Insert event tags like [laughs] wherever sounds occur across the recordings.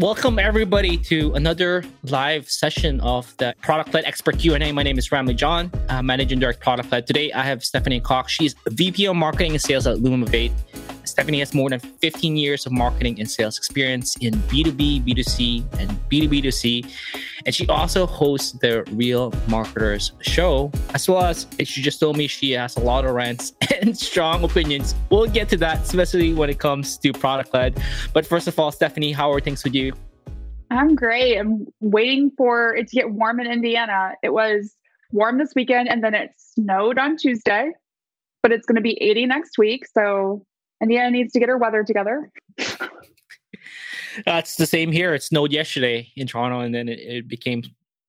welcome everybody to another live session of the Product Led Expert Q&A. My name is Ramli John, uh, Managing Director Product Led. Today I have Stephanie Cox. She's VP of Marketing and Sales at Lumavate. Stephanie has more than 15 years of marketing and sales experience in B2B, B2C, and B2B2C. And she also hosts the Real Marketers show, as well as she just told me she has a lot of rants [laughs] and strong opinions. We'll get to that, especially when it comes to product led. But first of all, Stephanie, how are things with you? I'm great. I'm waiting for it to get warm in Indiana. It was warm this weekend and then it snowed on Tuesday, but it's going to be 80 next week. So Indiana needs to get her weather together. [laughs] That's the same here. It snowed yesterday in Toronto, and then it, it became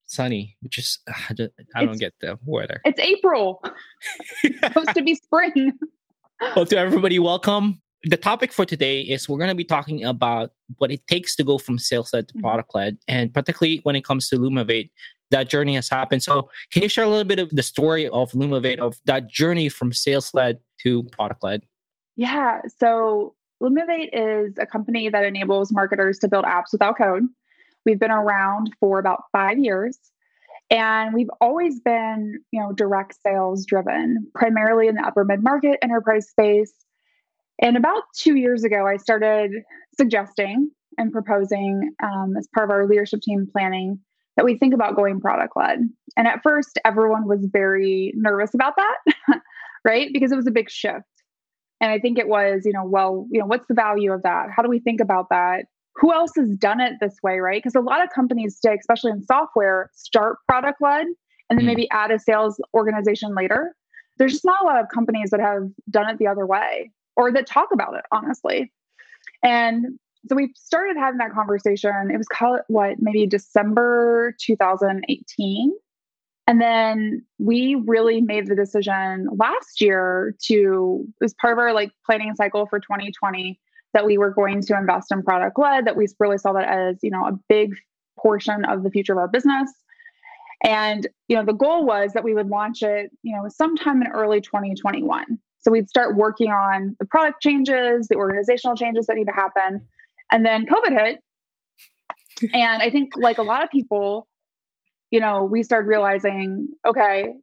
sunny, which is [sighs] I don't, I don't get the weather. It's April. it's [laughs] supposed to be spring. well, to everybody, welcome. The topic for today is we're going to be talking about what it takes to go from sales led to mm-hmm. product led, and particularly when it comes to Lumavate, that journey has happened. So, can you share a little bit of the story of Lumavate of that journey from sales led to product led? Yeah. So Lumavate is a company that enables marketers to build apps without code. We've been around for about five years. And we've always been, you know, direct sales driven, primarily in the upper mid market enterprise space. And about two years ago, I started suggesting and proposing um, as part of our leadership team planning that we think about going product led. And at first, everyone was very nervous about that, [laughs] right? Because it was a big shift. And I think it was, you know, well, you know, what's the value of that? How do we think about that? Who else has done it this way, right? Because a lot of companies today, especially in software, start product led and then mm. maybe add a sales organization later. There's just not a lot of companies that have done it the other way or that talk about it, honestly. And so we started having that conversation. It was called what, maybe December 2018. And then we really made the decision last year to, as part of our like planning cycle for 2020, that we were going to invest in product led, that we really saw that as, you know, a big portion of the future of our business. And, you know, the goal was that we would launch it, you know, sometime in early 2021. So we'd start working on the product changes, the organizational changes that need to happen. And then COVID hit. And I think, like a lot of people, you know, we started realizing, okay,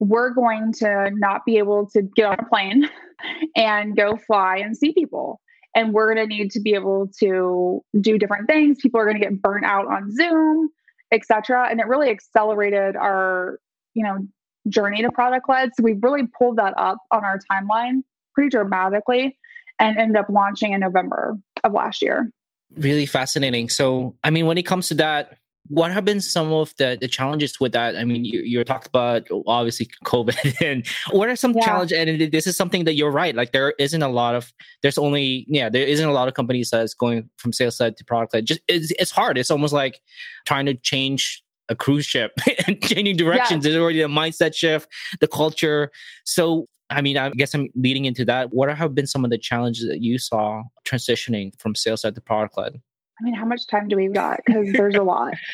we're going to not be able to get on a plane [laughs] and go fly and see people. And we're going to need to be able to do different things. People are going to get burnt out on Zoom, etc. And it really accelerated our, you know, journey to product led. So we really pulled that up on our timeline pretty dramatically and ended up launching in November of last year. Really fascinating. So, I mean, when it comes to that, what have been some of the, the challenges with that? I mean, you, you talked about obviously [laughs] COVID, and what are some yeah. challenges? And this is something that you're right. Like there isn't a lot of, there's only, yeah, there isn't a lot of companies that's going from sales side to product side. Just it's, it's hard. It's almost like trying to change a cruise ship [laughs] and changing directions. There's already a mindset shift, the culture. So I mean, I guess I'm leading into that. What have been some of the challenges that you saw transitioning from sales side to product led? I mean, how much time do we got? Because there's a lot. [laughs]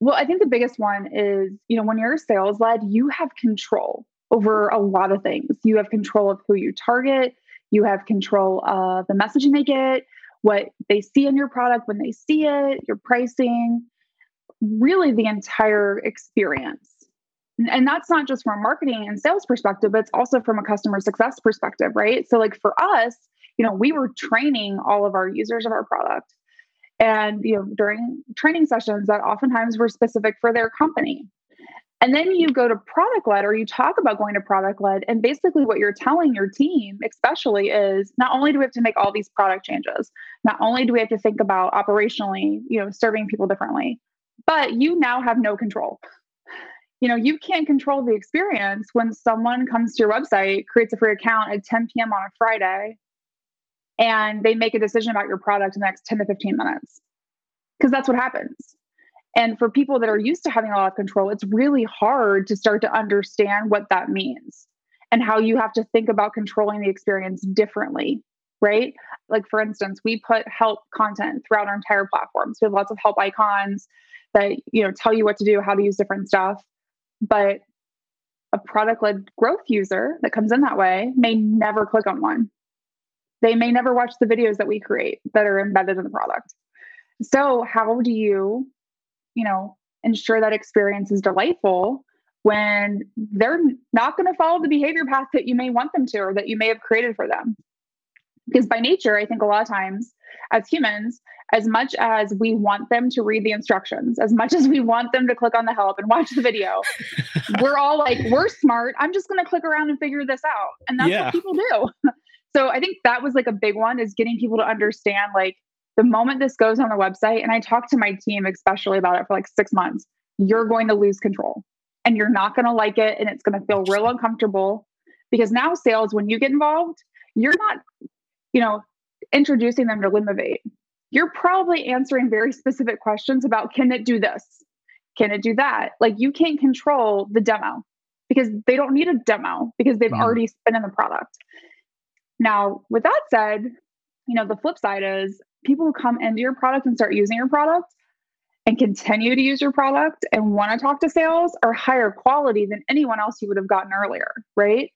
Well, I think the biggest one is, you know, when you're sales led, you have control over a lot of things. You have control of who you target, you have control of the messaging they get, what they see in your product when they see it, your pricing, really the entire experience. And that's not just from a marketing and sales perspective, but it's also from a customer success perspective, right? So, like for us, you know, we were training all of our users of our product and you know during training sessions that oftentimes were specific for their company. And then you go to product led or you talk about going to product led and basically what you're telling your team especially is not only do we have to make all these product changes not only do we have to think about operationally you know serving people differently but you now have no control. You know you can't control the experience when someone comes to your website creates a free account at 10 p.m on a friday and they make a decision about your product in the next 10 to 15 minutes. Because that's what happens. And for people that are used to having a lot of control it's really hard to start to understand what that means and how you have to think about controlling the experience differently right? Like for instance we put help content throughout our entire platform. So we have lots of help icons that you know tell you what to do how to use different stuff. But a product led growth user that comes in that way may never click on one they may never watch the videos that we create that are embedded in the product. So, how do you, you know, ensure that experience is delightful when they're not going to follow the behavior path that you may want them to or that you may have created for them? Because by nature, I think a lot of times as humans, as much as we want them to read the instructions, as much as we want them to click on the help and watch the video, [laughs] we're all like, we're smart. I'm just going to click around and figure this out. And that's yeah. what people do. [laughs] so I think that was like a big one is getting people to understand like the moment this goes on the website, and I talked to my team especially about it for like six months, you're going to lose control and you're not going to like it. And it's going to feel real uncomfortable because now sales, when you get involved, you're not, you know, introducing them to Lumavate. You're probably answering very specific questions about can it do this? Can it do that? Like you can't control the demo because they don't need a demo because they've mm. already been in the product. Now, with that said, you know, the flip side is people who come into your product and start using your product and continue to use your product and want to talk to sales are higher quality than anyone else you would have gotten earlier, right?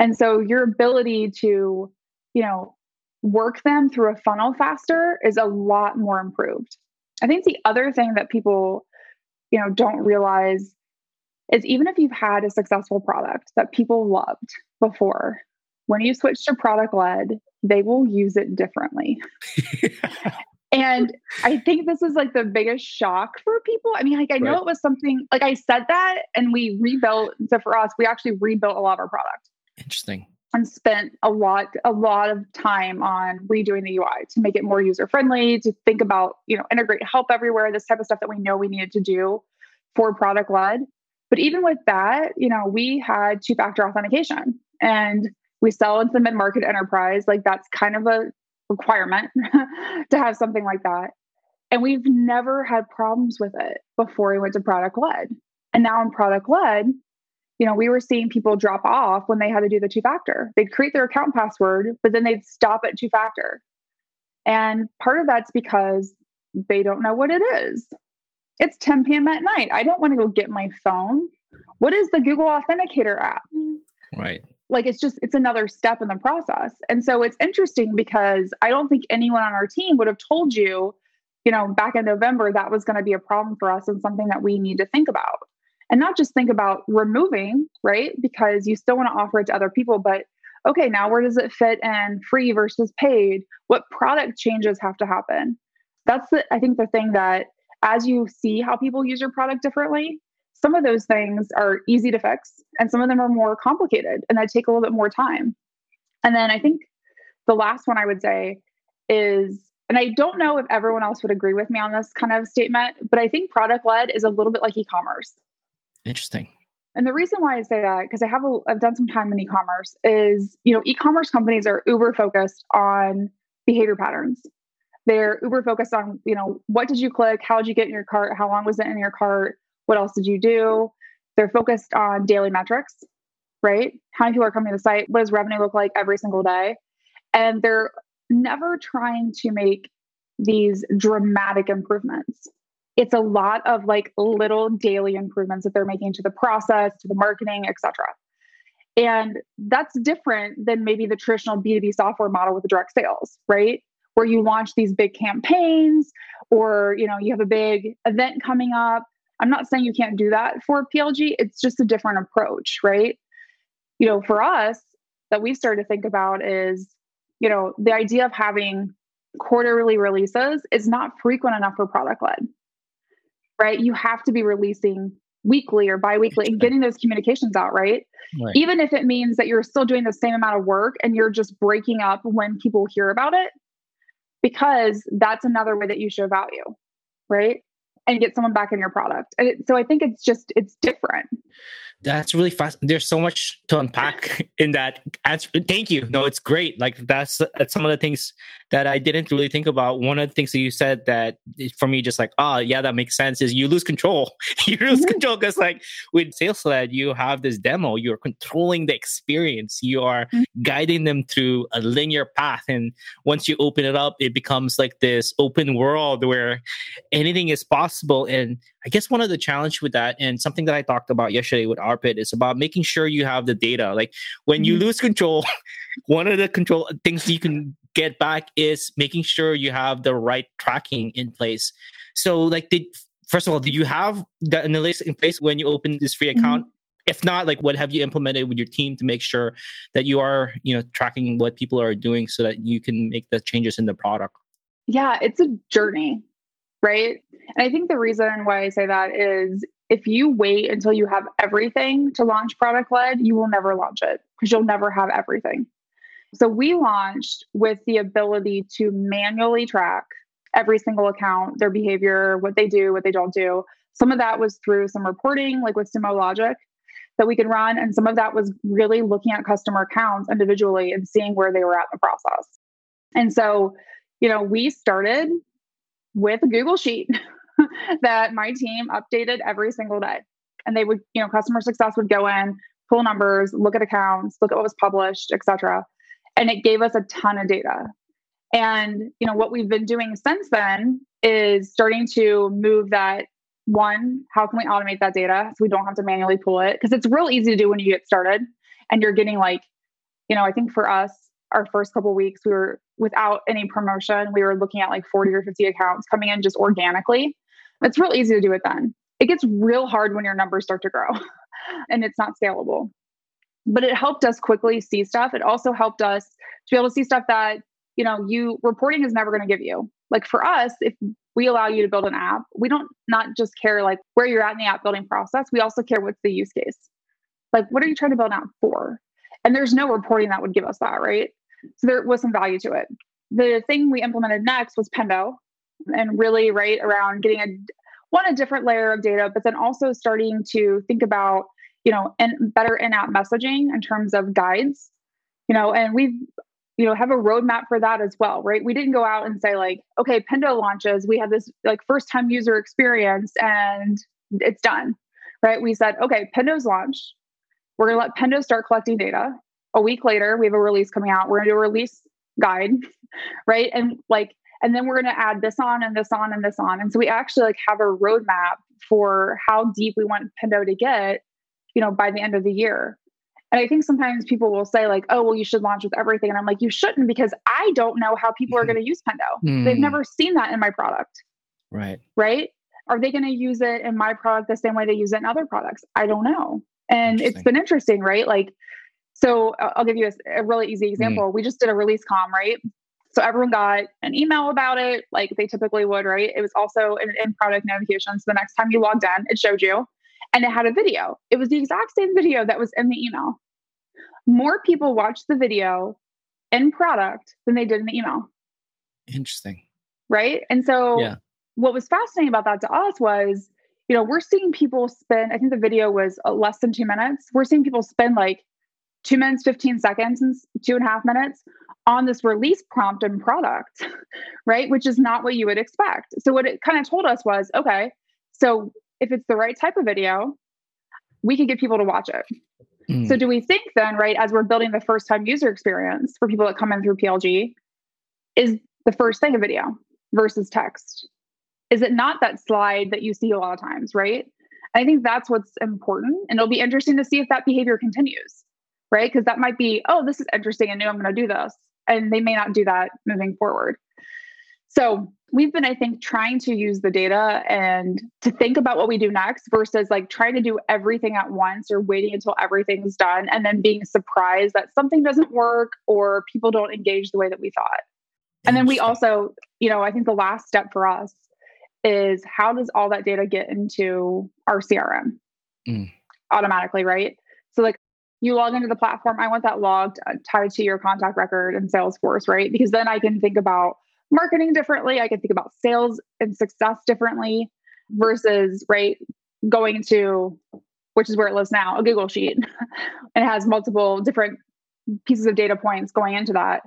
And so your ability to, you know, work them through a funnel faster is a lot more improved. I think the other thing that people, you know, don't realize is even if you've had a successful product that people loved before, when you switch to product led, they will use it differently. and I think this is like the biggest shock for people. I mean, like I know right. it was something like I said that and we rebuilt. So for us, we actually rebuilt a lot of our product. Interesting. And spent a lot, a lot of time on redoing the UI to make it more user friendly, to think about, you know, integrate help everywhere, this type of stuff that we know we needed to do for product led. But even with that, you know, we had two factor authentication and we sell into the mid market enterprise. Like that's kind of a requirement [laughs] to have something like that. And we've never had problems with it before we went to product led. And now in product led, you know, we were seeing people drop off when they had to do the two factor. They'd create their account password, but then they'd stop at two factor. And part of that's because they don't know what it is. It's 10 p.m. at night. I don't want to go get my phone. What is the Google Authenticator app? Mm-hmm. Right like it's just it's another step in the process. And so it's interesting because i don't think anyone on our team would have told you you know back in november that was going to be a problem for us and something that we need to think about. And not just think about removing right? Because you still want to offer it to other people but okay now where does it fit in free versus paid? What product changes have to happen? That's the i think the thing that as you see how people use your product differently some of those things are easy to fix and some of them are more complicated and that take a little bit more time. And then I think the last one I would say is, and I don't know if everyone else would agree with me on this kind of statement, but I think product led is a little bit like e commerce. Interesting. And the reason why I say that, because I have a, I've done some time in e-commerce, is you know e-commerce companies are uber focused on behavior patterns. They're uber focused on you know what did you click, how did you get in your cart, how long was it in your cart, what else did you do? They're focused on daily metrics, right? How many people are coming to the site? What does revenue look like every single day? And they're never trying to make these dramatic improvements. It's a lot of like little daily improvements that they're making to the process, to the marketing, etc. And that's different than maybe the traditional B2B software model with the direct sales, right? Where you launch these big campaigns or, you know, you have a big event coming up I'm not saying you can't do that for PLG. It's just a different approach, right? You know, for us, that we started to think about is, you know, the idea of having quarterly releases is not frequent enough for product led, right? You have to be releasing weekly or biweekly and getting those communications out, right? right? Even if it means that you're still doing the same amount of work and you're just breaking up when people hear about it, because that's another way that you show value, right? And get someone back in your product. So I think it's just it's different that's really fast. There's so much to unpack [laughs] in that answer. Thank you. No, it's great. Like that's, that's some of the things that I didn't really think about. One of the things that you said that for me, just like, oh yeah, that makes sense. Is you lose control. [laughs] you lose mm-hmm. control because like with sales led, you have this demo. You're controlling the experience. You are mm-hmm. guiding them through a linear path, and once you open it up, it becomes like this open world where anything is possible. And I guess one of the challenge with that, and something that I talked about yesterday with Arpit, is about making sure you have the data. Like when mm-hmm. you lose control, [laughs] one of the control things you can get back is making sure you have the right tracking in place. So, like, did first of all, do you have the analytics in place when you open this free account? Mm-hmm. If not, like, what have you implemented with your team to make sure that you are, you know, tracking what people are doing so that you can make the changes in the product? Yeah, it's a journey, right? And I think the reason why I say that is if you wait until you have everything to launch product led, you will never launch it because you'll never have everything. So we launched with the ability to manually track every single account, their behavior, what they do, what they don't do. Some of that was through some reporting, like with Sumo Logic, that we could run. And some of that was really looking at customer accounts individually and seeing where they were at in the process. And so, you know, we started with a Google Sheet [laughs] that my team updated every single day. And they would, you know, customer success would go in, pull numbers, look at accounts, look at what was published, et cetera. And it gave us a ton of data. And, you know, what we've been doing since then is starting to move that one, how can we automate that data so we don't have to manually pull it? Because it's real easy to do when you get started and you're getting like, you know, I think for us, our first couple weeks, we were without any promotion, we were looking at like 40 or 50 accounts coming in just organically. It's real easy to do it then. It gets real hard when your numbers start to grow [laughs] and it's not scalable. But it helped us quickly see stuff. It also helped us to be able to see stuff that, you know, you reporting is never going to give you. Like for us, if we allow you to build an app, we don't not just care like where you're at in the app building process, we also care what's the use case. Like what are you trying to build an app for? And there's no reporting that would give us that, right? So there was some value to it. The thing we implemented next was Pendo, and really right around getting a one a different layer of data, but then also starting to think about you know and better in-app messaging in terms of guides. You know, and we've you know have a roadmap for that as well right we didn't go out and say like okay pendo launches we have this like first time user experience and it's done right we said okay pendo's launched we're going to let pendo start collecting data a week later we have a release coming out. We're going to do a release guide [laughs] right? And like and then we're going to add this on and this on and this on. And so we actually like have a roadmap for how deep we want pendo to get you know by the end of the year. And i think sometimes people will say like oh well you should launch with everything. And i'm like you shouldn't because i don't know how people are going to use pendo. Mm. they've never seen that in my product. Right. Right? Are they going to use it in my product the same way they use it in other products? I don't know. And it's been interesting right? Like so I'll give you a, a really easy mm. example. Mm. We just did a release com, right? So everyone got an email about it, like they typically would, right? It was also an in product notification. So the next time you logged in, it showed you and it had a video. It was the exact same video that was in the email. More people watched the video in product than they did in the email. Interesting. Right. And so yeah. what was fascinating about that to us was, you know, we're seeing people spend, I think the video was uh, less than two minutes. We're seeing people spend like two minutes, 15 seconds, and two and a half minutes on this release prompt and product, [laughs] right? Which is not what you would expect. So, what it kind of told us was okay, so if it's the right type of video, we can get people to watch it. Mm. So, do we think then, right, as we're building the first time user experience for people that come in through PLG, is the first thing a video versus text? Is it not that slide that you see a lot of times, right? I think that's what's important. And it'll be interesting to see if that behavior continues right? Because that might be, oh, this is interesting and new, I'm going to do this. And they may not do that moving forward. So we've been, I think, trying to use the data and to think about what we do next versus like trying to do everything at once or waiting until everything's done and then being surprised that something doesn't work or people don't engage the way that we thought. And then we also, you know, I think the last step for us is how does all that data get into our CRM mm. automatically, right? So, like, you log into the platform, I want that logged uh, tied to your contact record in Salesforce, right? Because then I can think about marketing differently. I can think about sales and success differently versus, right, going to, which is where it lives now, a Google Sheet. and [laughs] it has multiple different pieces of data points going into that.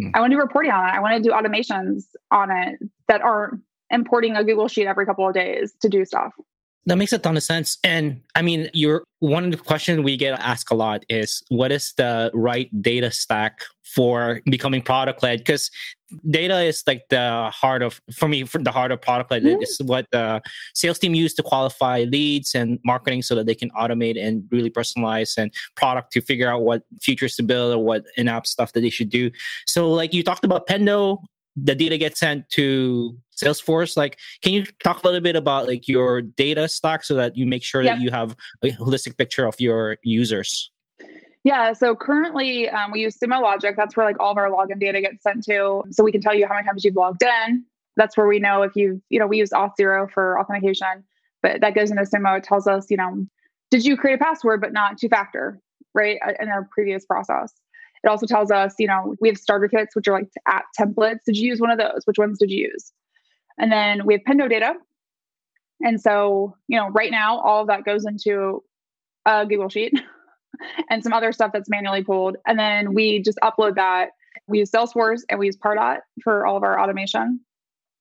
Mm. I want to do reporting on it. I want to do automations on it that aren't importing a Google Sheet every couple of days to do stuff. That makes a ton of sense. And I mean, you're one of the questions we get asked a lot is what is the right data stack for becoming product led? Because data is like the heart of for me for the heart of product led mm-hmm. this is what the sales team use to qualify leads and marketing so that they can automate and really personalize and product to figure out what features to build or what in-app stuff that they should do so like you talked about pendo the data gets sent to salesforce like can you talk a little bit about like your data stack so that you make sure yep. that you have a holistic picture of your users yeah. So currently um, we use Sumo Logic. That's where like all of our login data gets sent to. So we can tell you how many times you've logged in. That's where we know if you've, you know, we use Auth0 for authentication, but that goes into Sumo. It tells us, you know, did you create a password but not two factor, right? Uh, in our previous process. It also tells us, you know, we have starter kits, which are like app templates. Did you use one of those? Which ones did you use? And then we have Pendo data. And so, you know, right now, all of that goes into a Google Sheet. [laughs] and some other stuff that's manually pulled. And then we just upload that. We use Salesforce and we use Pardot for all of our automation.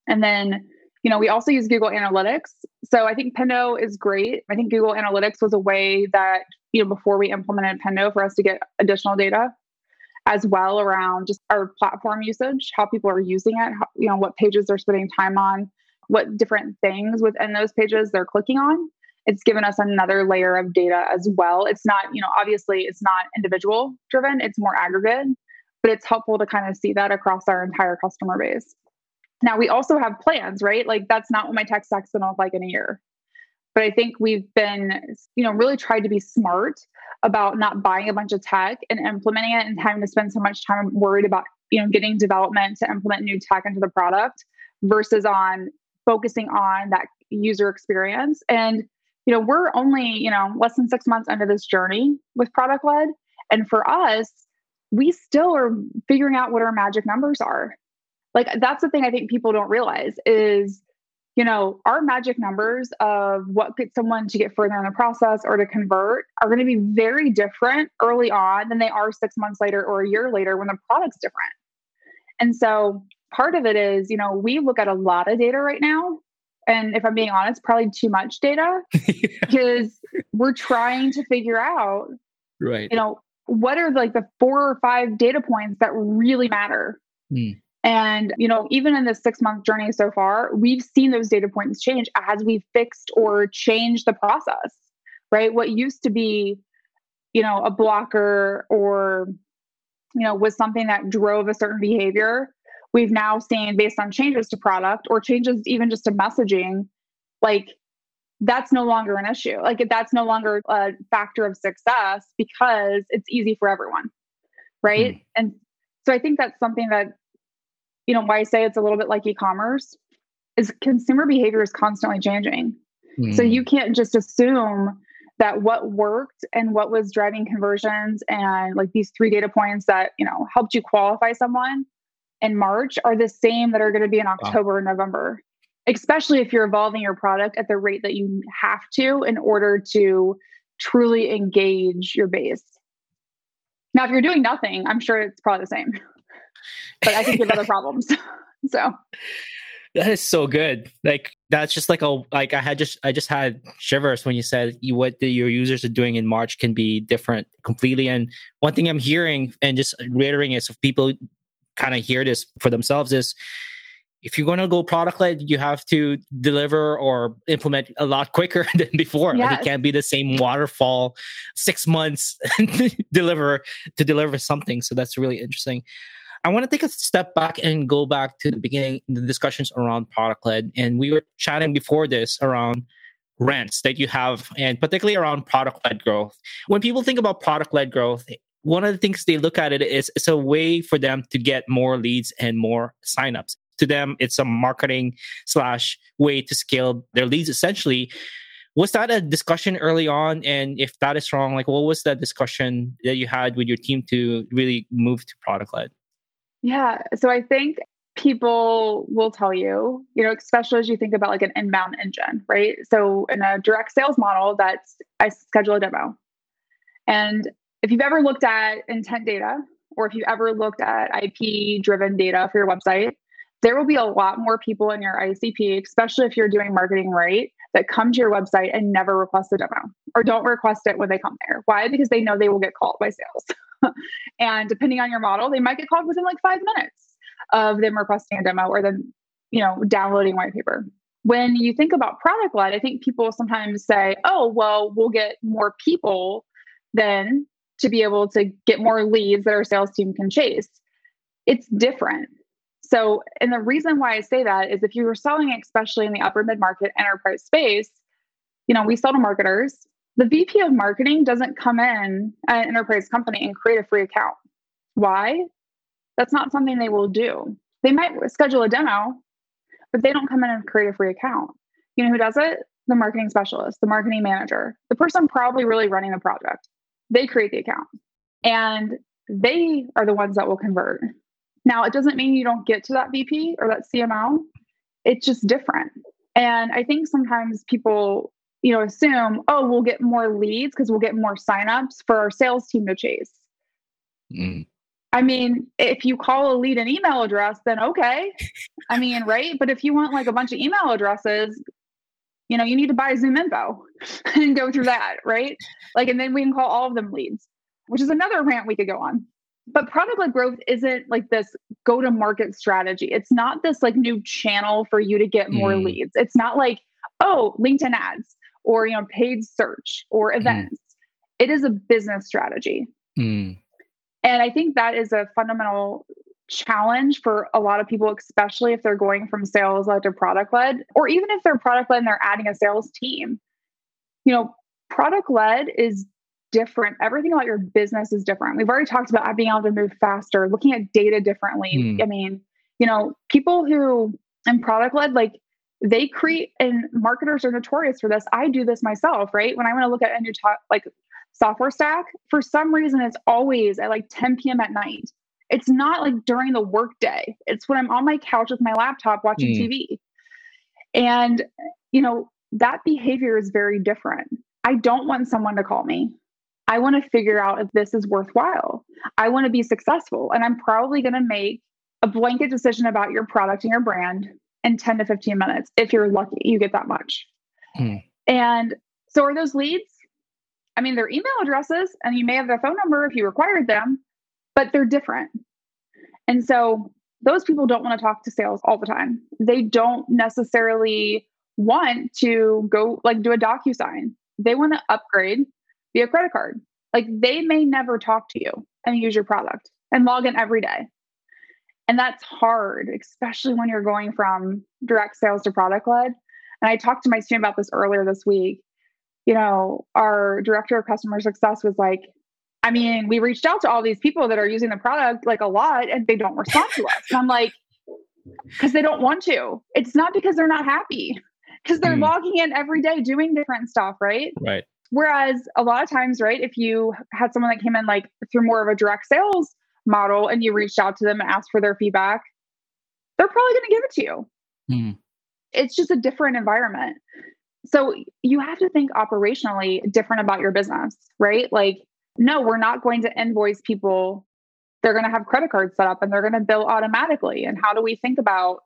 And then, you know, we also use Google Analytics. So I think Pendo is great. I think Google Analytics was a way that, you know, before we implemented Pendo for us to get additional data as well around just our platform usage, how people are using it, how, you know, what pages they're spending time on, what different things within those pages they're clicking on it's given us another layer of data as well. It's not, you know, obviously it's not individual driven, it's more aggregate, but it's helpful to kind of see that across our entire customer base. Now we also have plans, right? Like that's not what my tech stack's gonna look like in a year. But I think we've been, you know, really tried to be smart about not buying a bunch of tech and implementing it and having to spend so much time worried about, you know, getting development to implement new tech into the product versus on focusing on that user experience. And you know, we're only, you know, less than six months into this journey with product led. And for us, we still are figuring out what our magic numbers are. Like that's the thing I think people don't realize is, you know, our magic numbers of what gets someone to get further in the process or to convert are going to be very different early on than they are six months later or a year later when the product's different. And so part of it is, you know, we look at a lot of data right now and if I'm being honest, probably too much data [laughs] because we're trying to figure out, right? You know, what are like the four or five data points that really matter? Mm. And, you know, even in this six month journey so far, we've seen those data points change as we've fixed or changed the process, right? What used to be, you know, a blocker or, you know, was something that drove a certain behavior we've now seen based on changes to product or changes even just to messaging, like that's no longer an issue. Like that's no longer a factor of success because it's easy for everyone. Right. Mm. And so I think that's something that, you know, why I say it's a little bit like e commerce is consumer behavior is constantly changing. Mm. So hmm. you can't just assume that what worked and what was driving conversions and like these three data points that, you know, helped you qualify someone in March are the same that are going to be in October wow. and November, especially if you're evolving your product at the rate that you have to in order to truly engage your base. Now, if you're doing nothing, I'm sure it's probably the same, but I think you have other problems. [laughs] so that is so good. Like that's just like a like I had just I just had shivers when you said you, what the, your users are doing in March can be different completely. And one thing I'm hearing and just reiterating is if people kind of hear this for themselves is if you're going to go product led, you have to deliver or implement a lot quicker [laughs] than before. Yes. Like it can't be the same waterfall, six months [laughs] deliver to deliver something. So that's really interesting. I want to take a step back and go back to the beginning, the discussions around product led. And we were chatting before this around rents that you have, and particularly around product led growth. When people think about product led growth, one of the things they look at it is it's a way for them to get more leads and more signups. To them, it's a marketing slash way to scale their leads essentially. Was that a discussion early on? And if that is wrong, like what was that discussion that you had with your team to really move to product led? Yeah. So I think people will tell you, you know, especially as you think about like an inbound engine, right? So in a direct sales model, that's I schedule a demo. And if you've ever looked at intent data or if you've ever looked at IP driven data for your website, there will be a lot more people in your ICP, especially if you're doing marketing right, that come to your website and never request a demo or don't request it when they come there. Why? Because they know they will get called by sales. [laughs] and depending on your model, they might get called within like five minutes. of them requesting a demo or them, you know, downloading white paper. When you think about product led, I think people sometimes say, oh, well, we'll get more people then to be able to get more leads that our sales team can chase. It's different. So, and the reason why I say that is if you were selling, especially in the upper mid market enterprise space, you know, we sell to marketers. The VP of marketing doesn't come in at an enterprise company and create a free account. Why? That's not something they will do. They might schedule a demo, but they don't come in and create a free account. You know who does it? The marketing specialist, the marketing manager, the person probably really running the project. They create the account and they are the ones that will convert. Now, it doesn't mean you don't get to that VP or that CMO. It's just different. And I think sometimes people, you know, assume, oh, we'll get more leads because we'll get more signups for our sales team to chase. Mm. I mean, if you call a lead an email address, then okay. I mean, right? But if you want like a bunch of email addresses, you know, you need to buy ZoomInfo [laughs] and go through that, right? Like, and then we can call all of them leads, which is another rant we could go on. But product led growth isn't like this go to market strategy. It's not this like new channel for you to get more mm. leads. It's not like, oh, LinkedIn ads or, you know, paid search or mm. events. Mm. It is a business strategy. Mm. And I think that is a fundamental challenge for a lot of people, especially if they're going from sales led to product led, or even if they're product led and they're adding a sales team. You know, product led is different. Everything about your business is different. We've already talked about being able to move faster, looking at data differently. Mm. I mean, you know, people who and product led, like they create and marketers are notorious for this. I do this myself, right? When I want to look at a new top like software stack, for some reason it's always at like 10 p.m. at night. It's not like during the workday. It's when I'm on my couch with my laptop watching mm. TV. And, you know, that behavior is very different. I don't want someone to call me. I want to figure out if this is worthwhile. I want to be successful. And I'm probably going to make a blanket decision about your product and your brand in 10 to 15 minutes. If you're lucky, you get that much. Hmm. And so are those leads? I mean, they're email addresses and you may have their phone number if you required them, but they're different. And so those people don't want to talk to sales all the time. They don't necessarily want to go like do a DocuSign. They want to upgrade via credit card. Like they may never talk to you and use your product and log in every day. And that's hard, especially when you're going from direct sales to product led. And I talked to my student about this earlier this week. You know, our director of customer success was like, I mean, we reached out to all these people that are using the product like a lot and they don't respond to us. And I'm like, because they don't want to. It's not because they're not happy, because they're mm. logging in every day doing different stuff, right? Right. Whereas a lot of times, right, if you had someone that came in like through more of a direct sales model and you reached out to them and asked for their feedback, they're probably going to give it to you. Mm. It's just a different environment. So you have to think operationally different about your business, right? Like, no, we're not going to invoice people. They're going to have credit cards set up and they're going to bill automatically. And how do we think about,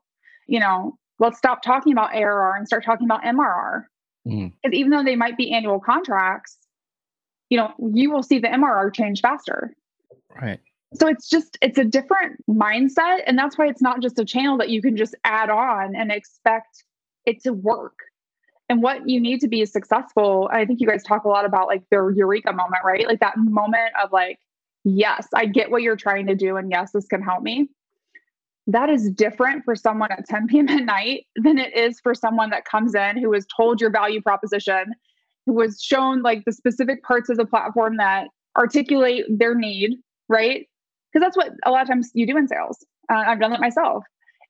you know, let's stop talking about ARR and start talking about MRR, Mm. Because even though they might be annual contracts, you know, you will see the MRR change faster. Right. So it's just it's a different mindset and that's why it's not just a channel that you can just add on and expect it to work. And what you need to be successful, I think you guys talk a lot about like the eureka moment, right? Like that moment of like, yes, I get what you're trying to do and yes, this can help me that is different for someone at 10 [laughs] p.m. at night than it is for someone that comes in who was told your value proposition, who was shown like the specific parts of the platform that articulate their need, right? Because that's what a lot of times you do in sales. Uh, I've done that myself.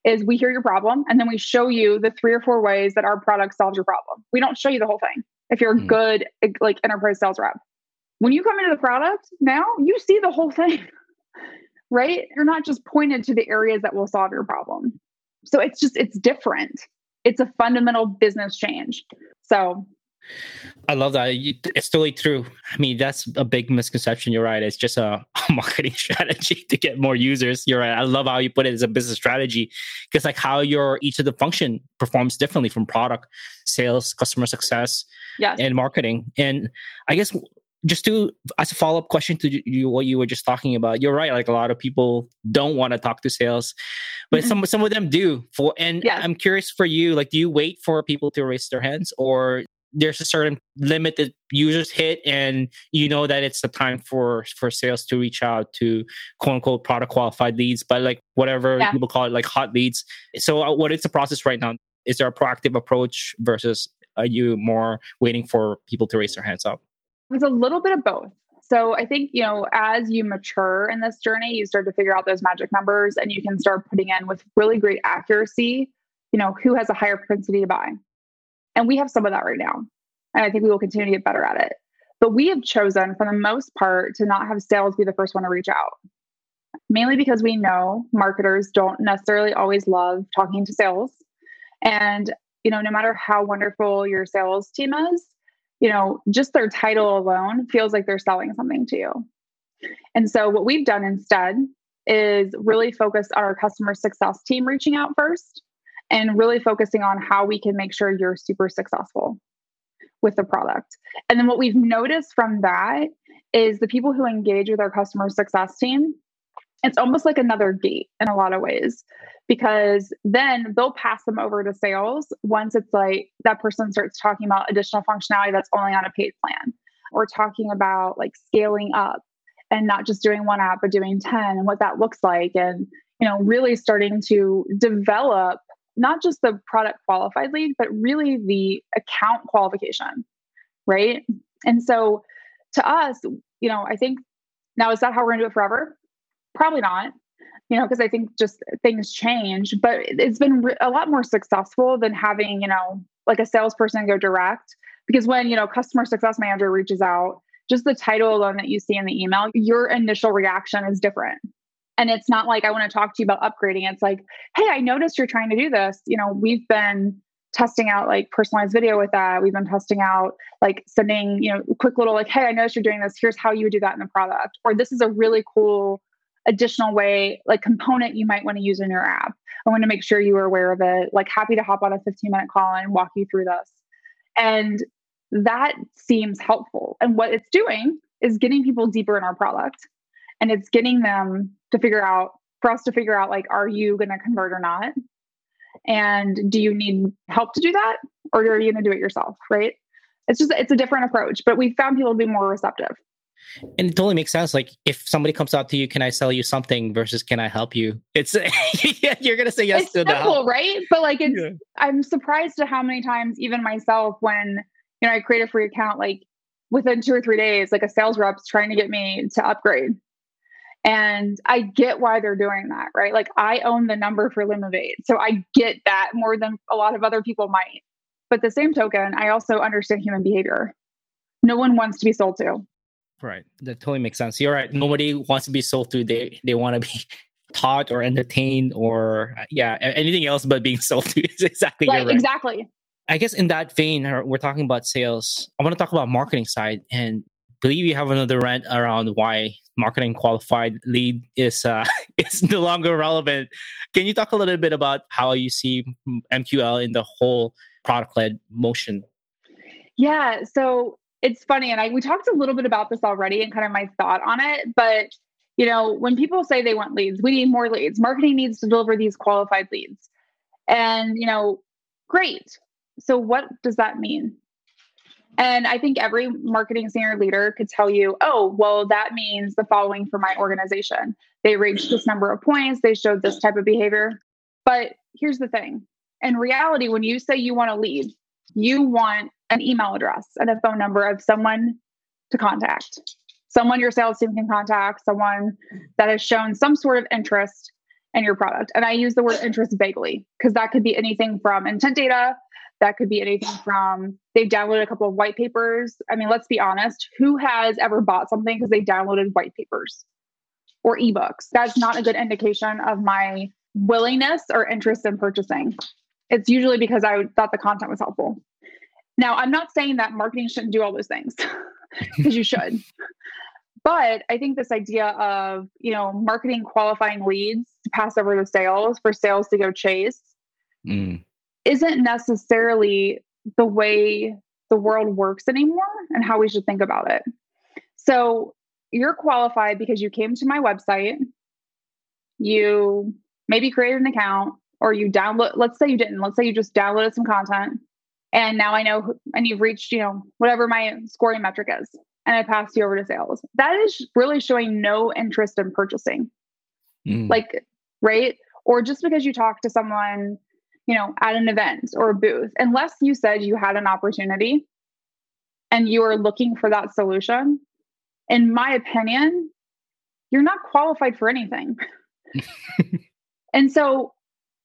Is we hear your problem and then we show you the three or four ways that our product solves your problem. We don't show you the whole thing. If you're a mm. good like enterprise sales rep, when you come into the product now, you see the whole thing. [laughs] right? You're not just pointed to the areas that will solve your problem. So it's just, it's different. It's a fundamental business change. So I love that. It's totally true. I mean, that's a big misconception. You're right. It's just a, [laughs] marketing [laughs] strategy to get more users. You're right. I love how you put it as a business strategy because, like, how your each of the function performs differently from product, sales, customer success, yes. and marketing. And I guess just to as a follow up question to you, what you were just talking about, you're right. Like a lot of people don't want to talk to sales, but mm-hmm. some some of them do. For and yeah. I'm curious for you, like, do you wait for people to raise their hands, or there's a certain limit that users hit and you know that it's the time for for sales to reach out to quote unquote product qualified leads but like whatever yeah. people call it like hot leads so uh, what is the process right now is there a proactive approach versus are you more waiting for people to raise their hands up it's a little bit of both so i think you know as you mature in this journey you start to figure out those magic numbers and you can start putting in with really great accuracy you know who has a higher propensity to buy and we have some of that right now. And I think we will continue to get better at it. But we have chosen, for the most part, to not have sales be the first one to reach out, mainly because we know marketers don't necessarily always love talking to sales. And, you know, no matter how wonderful your sales team is, you know, just their title alone feels like they're selling something to you. And so, what we've done instead is really focus our customer success team reaching out first and really focusing on how we can make sure you're super successful with the product. And then what we've noticed from that is the people who engage with our customer success team, it's almost like another gate in a lot of ways because then they'll pass them over to sales once it's like that person starts talking about additional functionality that's only on a paid plan or talking about like scaling up and not just doing one app but doing 10 and what that looks like and you know really starting to develop not just the product qualified lead, but really the account qualification, right? And so to us, you know, I think now is that how we're going to do it forever? Probably not, you know, because I think just things change, but it's been re- a lot more successful than having, you know, like a salesperson go direct. Because when, you know, customer success manager reaches out, just the title alone that you see in the email, your initial reaction is different and it's not like I want to talk to you about upgrading. It's like, hey, I noticed you're trying to do this. You know, we've been testing out like personalized video with that. We've been testing out like sending, you know, quick little like, hey, I noticed you're doing this. Here's how you would do that in the product. Or this is a really cool additional way, like component you might want to use in your app. I want to make sure you are aware of it. Like happy to hop on a 15 minute call and walk you through this. And that seems helpful. And what it's doing is getting people deeper in our product and it's getting them to figure out for us to figure out like are you going to convert or not and do you need help to do that or are you going to do it yourself right it's just it's a different approach but we found people to be more receptive and it totally makes sense like if somebody comes out too you can i sell you something versus can i help you it's [laughs] you're gonna say yes it's to simple, right but like it's yeah. i'm surprised at how many times even myself when you know i create a free account like within two or three days like a sales rep's trying to get me to upgrade and I get why they're doing that, right? Like I own the number for Lumavate. So I get that more than a lot of other people might. But the same token, I also understand human behavior. No one wants to be sold to. Right. That totally makes sense. You're right. Nobody wants to be sold to. They they want to be [laughs] taught or entertained or yeah, anything else but being [laughs] sold to is exactly right, right. Exactly. I guess in that vein, we're talking about sales. I want to talk about marketing side and believe you have another rant around why marketing qualified lead is uh, [laughs] is no longer relevant. Can you talk a little bit about how you see MQL in the whole product led motion? Yeah, so it's funny, and I we talked a little bit about this already, and kind of my thought on it. But you know, when people say they want leads, we need more leads. Marketing needs to deliver these qualified leads, and you know, great. So what does that mean? And I think every marketing senior leader could tell you, oh, well, that means the following for my organization. They reached this number of points, they showed this type of behavior. But here's the thing in reality, when you say you want to lead, you want an email address and a phone number of someone to contact, someone your sales team can contact, someone that has shown some sort of interest in your product. And I use the word interest vaguely because that could be anything from intent data that could be anything from they've downloaded a couple of white papers. I mean, let's be honest, who has ever bought something because they downloaded white papers or ebooks? That's not a good indication of my willingness or interest in purchasing. It's usually because I thought the content was helpful. Now, I'm not saying that marketing shouldn't do all those things [laughs] because you should. But I think this idea of, you know, marketing qualifying leads to pass over to sales for sales to go chase mm isn't necessarily the way the world works anymore and how we should think about it. So you're qualified because you came to my website, you maybe created an account, or you download, let's say you didn't, let's say you just downloaded some content. And now I know, and you've reached, you know, whatever my scoring metric is, and I passed you over to sales. That is really showing no interest in purchasing. Mm. Like, right? Or just because you talk to someone, you know, at an event or a booth, unless you said you had an opportunity and you are looking for that solution, in my opinion, you're not qualified for anything. [laughs] and so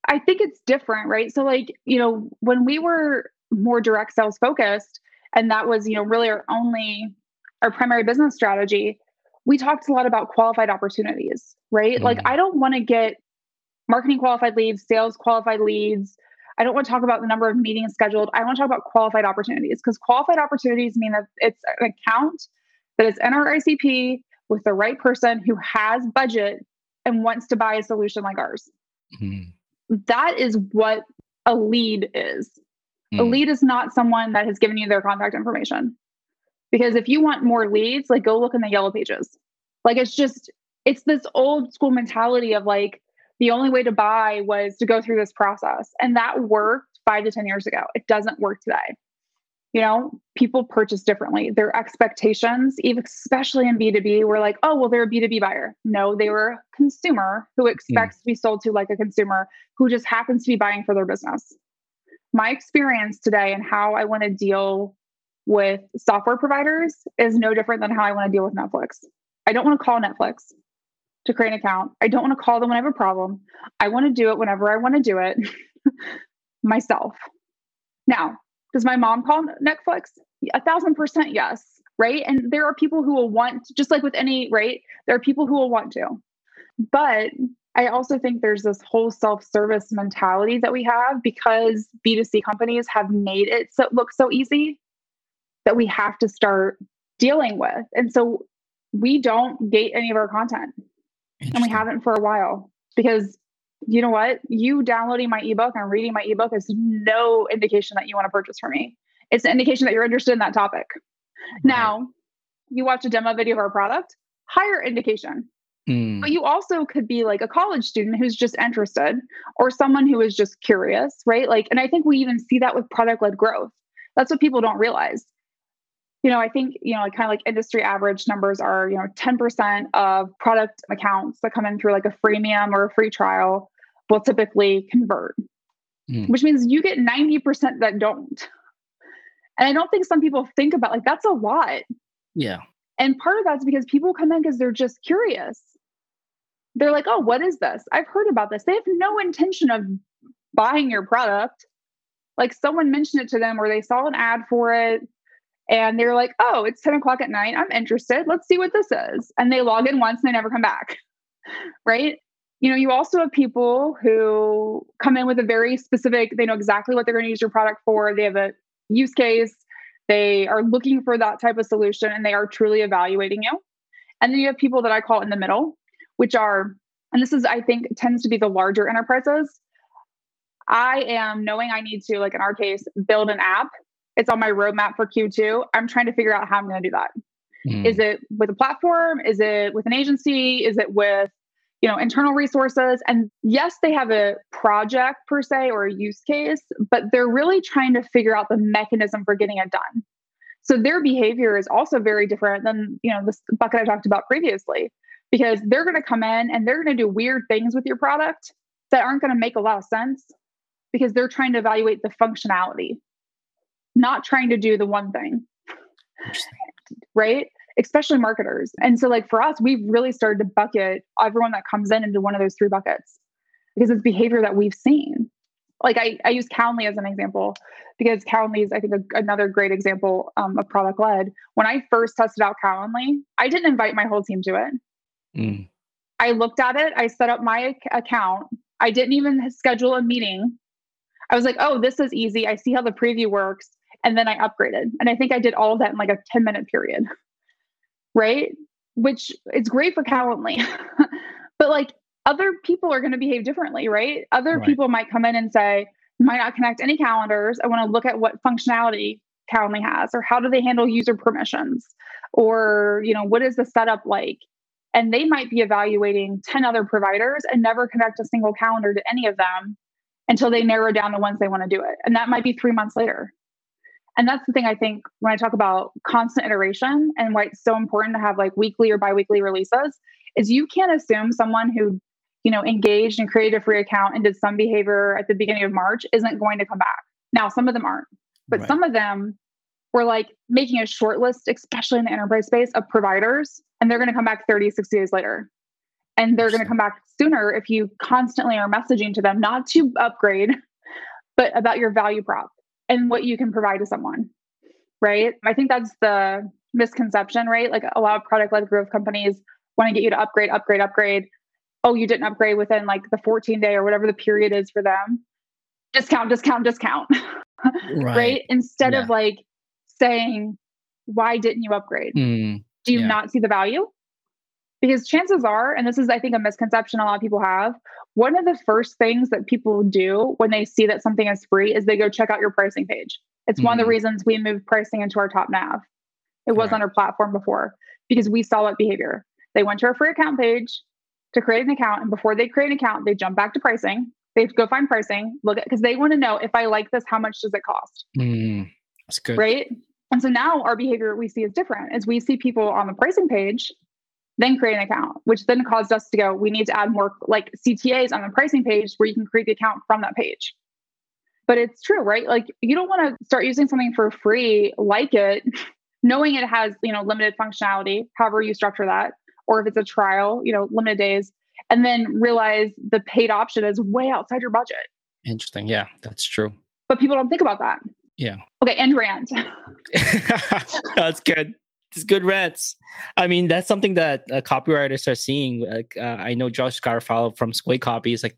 I think it's different, right? So, like, you know, when we were more direct sales focused, and that was, you know, really our only, our primary business strategy, we talked a lot about qualified opportunities, right? Mm. Like, I don't want to get marketing qualified leads, sales qualified leads. I don't want to talk about the number of meetings scheduled. I want to talk about qualified opportunities because qualified opportunities mean that it's an account that is in our ICP with the right person who has budget and wants to buy a solution like ours. Mm-hmm. That is what a lead is. Mm. A lead is not someone that has given you their contact information. Because if you want more leads, like go look in the yellow pages. Like it's just, it's this old school mentality of like, the only way to buy was to go through this process. And that worked five to 10 years ago. It doesn't work today you know, people purchase differently. Their expectations, even especially in B2B, were like, oh, well, they're a B2B buyer. No, they were a consumer who expects mm. to be sold to like a consumer who just happens to be buying for their business. My experience today and how I want to deal with software providers is no different than how I want to deal with Netflix. I don't want to call Netflix to create an account. I don't want to call them when I have a problem. I want to do it whenever I want to do it [laughs] myself. Now, does my mom call Netflix? A thousand percent yes. Right. And there are people who will want, just like with any, right? There are people who will want to. But I also think there's this whole self service mentality that we have because B2C companies have made it so look so easy that we have to start dealing with. And so we don't gate any of our content and we haven't for a while because you know what? You downloading my ebook and reading my ebook is no indication that you want to purchase from me. It's an indication that you're interested in that topic. Right. Now, you watch a demo video of our product, higher indication. Mm. But you also could be like a college student who's just interested or someone who is just curious, right? Like, and I think we even see that with product led growth. That's what people don't realize. You know, I think, you know, kind of like industry average numbers are, you know, 10% of product accounts that come in through like a freemium or a free trial will typically convert, mm. which means you get 90% that don't. And I don't think some people think about like that's a lot. Yeah. And part of that's because people come in because they're just curious. They're like, oh, what is this? I've heard about this. They have no intention of buying your product. Like someone mentioned it to them or they saw an ad for it and they're like, oh, it's 10 o'clock at night. I'm interested. Let's see what this is. And they log in once and they never come back. [laughs] right you know, you also have people who come in with a very specific, they know exactly what they're going to use your product for. They have a use case. They are looking for that type of solution and they are truly evaluating you. And then you have people that I call in the middle, which are, and this is, I think, tends to be the larger enterprises. I am knowing I need to, like in our case, build an app. It's on my roadmap for Q2. I'm trying to figure out how I'm going to do that. Mm. Is it with a platform? Is it with an agency? Is it with you know internal resources. And yes they have a project per se or a use case but they're really trying to figure out the mechanism for getting it done. So their behavior is also very different than you know this bucket i talked about previously because they're going to come in and they're going to do weird things with your product that aren't going to make a lot of sense because they're trying to evaluate the functionality not trying to do the one thing. Right especially marketers. And so, like for us, we've really started to bucket everyone that comes in into one of those three buckets because it's behavior that we've seen. Like I, I use Calendly as an example because Calendly is, I think, a, another great example um, of product led. When I first tested out Calendly, I didn't invite my whole team to it. Mm. I looked at it, I set up my account, I didn't even schedule a meeting. I was like, oh, this is easy. I see how the preview works. And then I upgraded. And I think I did all of that in like a 10 minute period right? Which is great for Calendly. [laughs] but like other people are going to behave differently, right? Other right. people might come in and say, might not connect any calendars. I want to look at what functionality Calendly has or how do they handle user permissions. Or, you know, what is the setup like? And they might be evaluating 10 other providers and never connect a single calendar to any of them until they narrow down the ones they want to do it. And that might be three months later. And that's the thing I think when I talk about constant iteration and why it's so important to have like weekly or biweekly releases is you can't assume someone who, you know, engaged and created a free account and did some behavior at the beginning of March isn't going to come back. Now, some of them aren't, but right. some of them were like making a short list, especially in the enterprise space of providers, and they're going to come back 30, 60 days later. And they're going to come back sooner if you constantly are messaging to them, not to upgrade, but about your value prop and what you can provide to someone. Right. I think that's the misconception, right? Like a lot of product led growth companies want to get you to upgrade, upgrade, upgrade. Oh, you didn't upgrade within like the 14 day or whatever the period is for them. Discount, discount, discount. [laughs] right. right? Instead yeah. of like saying, why didn't you upgrade? Mm, Do you yeah. not see the value? Because chances are, and this is, I think, a misconception a lot of people have, one of the first things that people do when they see that something is free is they go check out your pricing page. It's mm-hmm. one of the mm-hmm. reasons we moved pricing into our top nav. It was right. on our platform before because we saw that behavior. They went to our free account page to create an account, and before they create an account, they jump back to pricing. They go find pricing, look at because they want to know if I like this, how much does it cost? Mm, that's good, right? And so now our behavior we see is different. As we see people on the pricing page then create an account, which then caused us to go, we need to add more like CTAs on the pricing page where you can create the account from that page. But it's true, right? Like you don't want to start using something for free, like it, knowing it has, you know, limited functionality, however you structure that, or if it's a trial, you know, limited days, and then realize the paid option is way outside your budget. Interesting. Yeah, that's true. But people don't think about that. Yeah. Okay, and rant. [laughs] that's good it's good rants. I mean, that's something that uh, copywriters are seeing. Like, uh, I know Josh Garofalo from Squid Copy is like,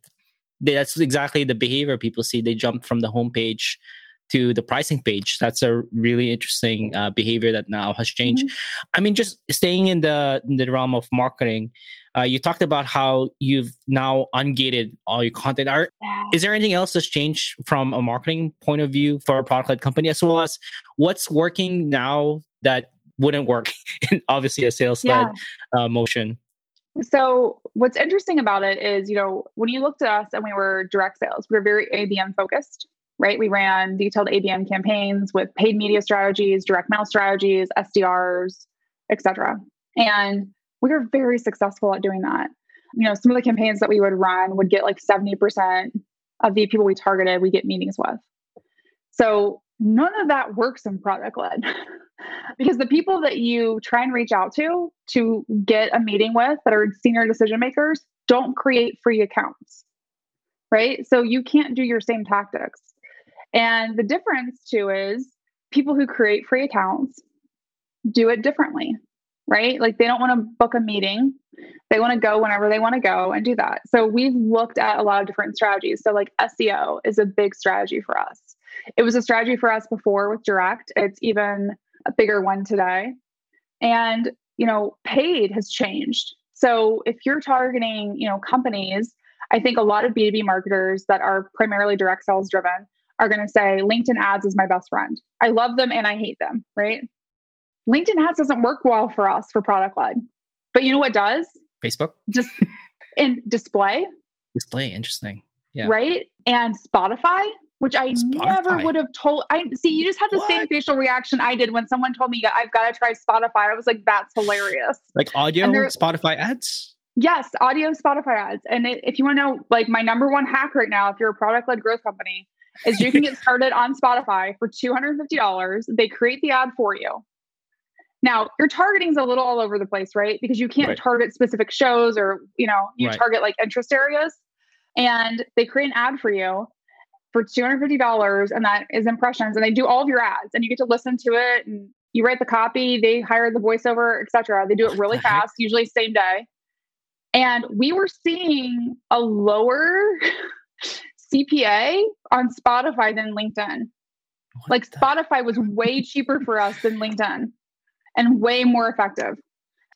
that's exactly the behavior people see. They jump from the homepage to the pricing page. That's a really interesting uh, behavior that now has changed. Mm-hmm. I mean, just staying in the in the realm of marketing, uh, you talked about how you've now ungated all your content. Are is there anything else that's changed from a marketing point of view for a product led company, as well as what's working now that wouldn't work [laughs] in obviously a sales led yeah. uh, motion. So what's interesting about it is, you know, when you looked at us and we were direct sales, we were very ABM focused, right? We ran detailed ABM campaigns with paid media strategies, direct mail strategies, SDRs, etc. And we were very successful at doing that. You know, some of the campaigns that we would run would get like 70% of the people we targeted, we get meetings with. So none of that works in product led [laughs] because the people that you try and reach out to to get a meeting with that are senior decision makers don't create free accounts right? So you can't do your same tactics. And the difference too is people who create free accounts do it differently right? Like they don't want to book a meeting. They want to go whenever they want to go and do that. So we've looked at a lot of different strategies. So like seo is a big strategy for us. It was a strategy for us before with direct. It's even a bigger one today. And, you know, paid has changed. So if you're targeting, you know, companies, I think a lot of B2B marketers that are primarily direct sales driven are going to say LinkedIn ads is my best friend. I love them and I hate them, right? LinkedIn ads doesn't work well for us for product led. But you know what does? Facebook. Just in display. Display, interesting. Yeah. Right? And Spotify which I Spotify. never would have told. I see you just had the what? same facial reaction I did when someone told me I've got to try Spotify. I was like, that's hilarious. Like audio Spotify ads? Yes, audio Spotify ads. And it, if you want to know, like my number one hack right now, if you're a product led growth company, is you can get [laughs] started on Spotify for $250. They create the ad for you. Now, your targeting is a little all over the place, right? Because you can't right. target specific shows or, you know, you right. target like interest areas. And they create an ad for you for $250 and that is impressions and they do all of your ads and you get to listen to it and you write the copy they hire the voiceover etc they do it really fast usually same day. And we were seeing a lower [laughs] cpa on spotify than linkedin. What like the? spotify was way cheaper for us than linkedin and way more effective.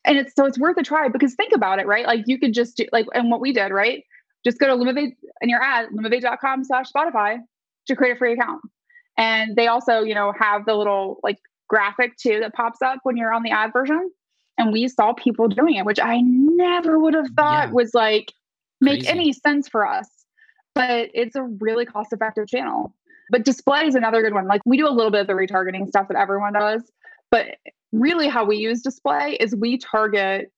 And it's so it's worth a try because think about it right? Like you could just do like and what we did right just go to Lumavate in your ad, lumavate.com slash Spotify to create a free account. And they also, you know, have the little like graphic too that pops up when you're on the ad version. And we saw people doing it, which I never would have thought yeah. was like make Crazy. any sense for us. But it's a really cost effective channel. But display is another good one. Like we do a little bit of the retargeting stuff that everyone does. But really, how we use display is we target,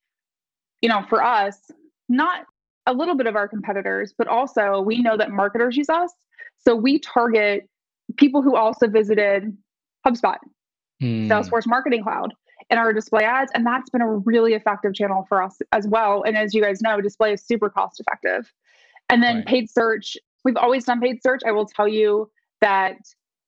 you know, for us, not a little bit of our competitors, but also we know that marketers use us. So we target people who also visited HubSpot, mm. Salesforce Marketing Cloud, in our display ads. And that's been a really effective channel for us as well. And as you guys know, display is super cost effective. And then right. paid search, we've always done paid search. I will tell you that,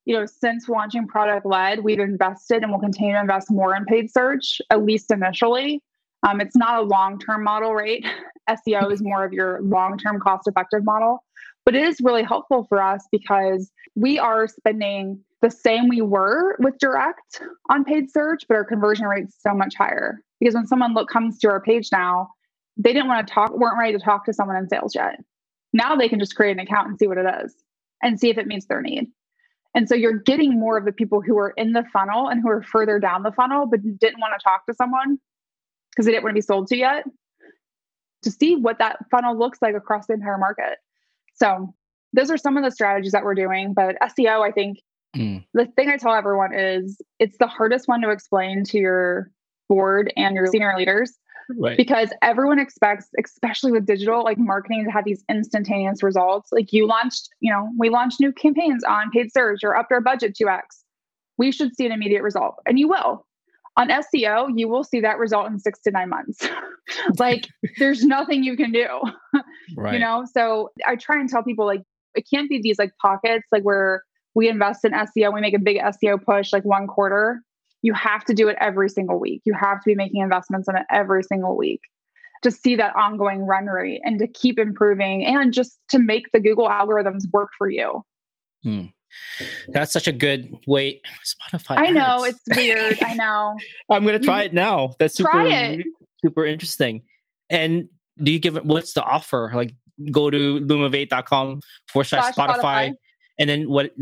you know, since launching product led, we've invested and will continue to invest more in paid search, at least initially. Um, it's not a long term model, right? [laughs] SEO is more of your long term cost effective model. But it is really helpful for us because we are spending the same we were with direct on paid search, but our conversion rate's so much higher. Because when someone look comes to our page now, they didn't want to talk, weren't ready to talk to someone in sales yet. Now they can just create an account and see what it is and see if it meets their need. And so you're getting more of the people who are in the funnel and who are further down the funnel, but didn't want to talk to someone because they didn't want to be sold to yet to see what that funnel looks like across the entire market. So those are some of the strategies that we're doing. But SEO, I think mm. the thing I tell everyone is it's the hardest one to explain to your board and your senior leaders. Right. Because everyone expects, especially with digital, like marketing to have these instantaneous results. Like you launched, you know, we launched new campaigns on paid search or upped our budget 2x. We should see an immediate result. And you will. On SEO, you will see that result in six to nine months. [laughs] like there's nothing you can do. [laughs] Right. You know, so I try and tell people like it can't be these like pockets like where we invest in SEO, we make a big SEO push like one quarter. You have to do it every single week. You have to be making investments in it every single week to see that ongoing run rate and to keep improving and just to make the Google algorithms work for you. Hmm. That's such a good way. Spotify. I know it's weird. I know. [laughs] I'm gonna try it now. That's super super interesting. And do you give it what's the offer? Like go to lumavate.com forward slash Spotify, and then what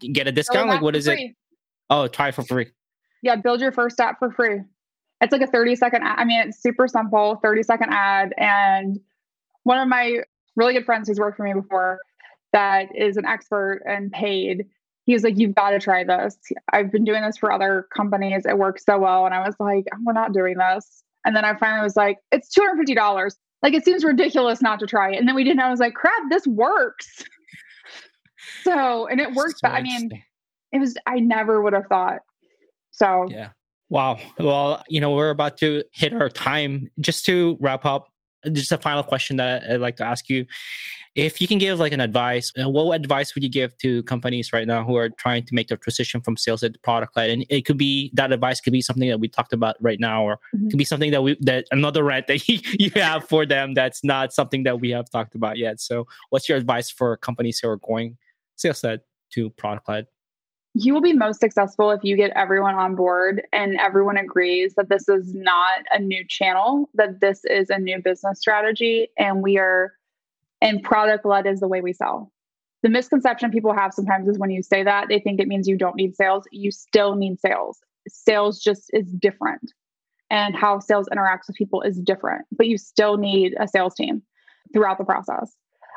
get a discount? Like what is free. it? Oh, try for free. Yeah, build your first app for free. It's like a 30 second ad. I mean, it's super simple, 30 second ad. And one of my really good friends who's worked for me before, that is an expert and paid he was like you've got to try this. I've been doing this for other companies. It works so well. And i was like oh, we're not doing this. And then i finally was like it's $250 like it seems ridiculous not to try it. And then we did and i was like crap this works. [laughs] So and it works so but i mean it was i never would have thought. So yeah. Wow. Well you know we're about to hit our time. Just to wrap up just a final question that i'd like to ask you if you can give like an advice, uh, what advice would you give to companies right now who are trying to make the transition from sales to product led? And it could be that advice could be something that we talked about right now, or mm-hmm. could be something that we that another rant that [laughs] you have for them that's not something that we have talked about yet. So, what's your advice for companies who are going sales led to product led? You will be most successful if you get everyone on board and everyone agrees that this is not a new channel, that this is a new business strategy, and we are and product led is the way we sell. The misconception people have sometimes is when you say that, they think it means you don't need sales. You still need sales. Sales just is different. And how sales interacts with people is different, but you still need a sales team throughout the process.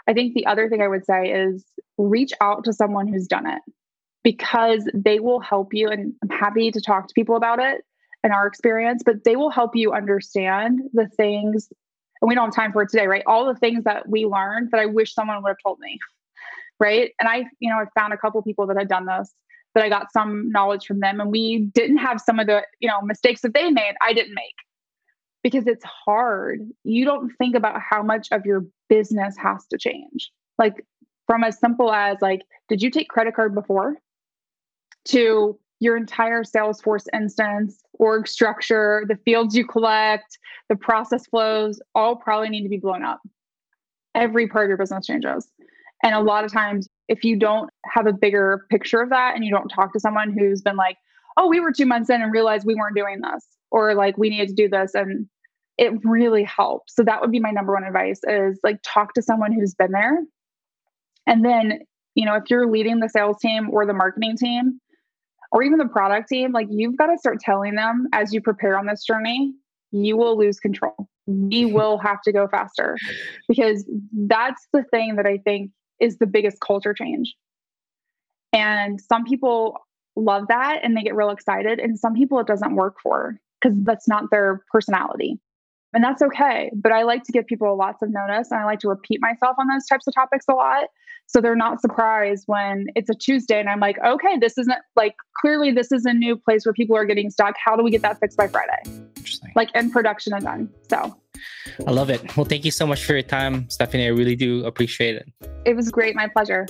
I think the other thing I would say is reach out to someone who's done it because they will help you. And I'm happy to talk to people about it and our experience, but they will help you understand the things and we don't have time for it today, right? All the things that we learned that I wish someone would have told me, [laughs] right? And I, you know, I found a couple people that had done this, that I got some knowledge from them, and we didn't have some of the, you know, mistakes that they made. I didn't make because it's hard. You don't think about how much of your business has to change. Like from as simple as like, did you take credit card before? To your entire Salesforce instance, org structure, the fields you collect, the process flows all probably need to be blown up. Every part of your business changes. And a lot of times, if you don't have a bigger picture of that and you don't talk to someone who's been like, oh, we were two months in and realized we weren't doing this, or like we needed to do this, and it really helps. So that would be my number one advice is like talk to someone who's been there. And then, you know, if you're leading the sales team or the marketing team, or even the product team, like you've got to start telling them as you prepare on this journey, you will lose control. We [laughs] will have to go faster because that's the thing that I think is the biggest culture change. And some people love that and they get real excited, and some people it doesn't work for because that's not their personality. And that's okay. But I like to give people lots of notice and I like to repeat myself on those types of topics a lot. So they're not surprised when it's a Tuesday and I'm like, okay, this isn't like clearly this is a new place where people are getting stuck. How do we get that fixed by Friday? Interesting. Like in production and done. So I love it. Well, thank you so much for your time, Stephanie. I really do appreciate it. It was great. My pleasure.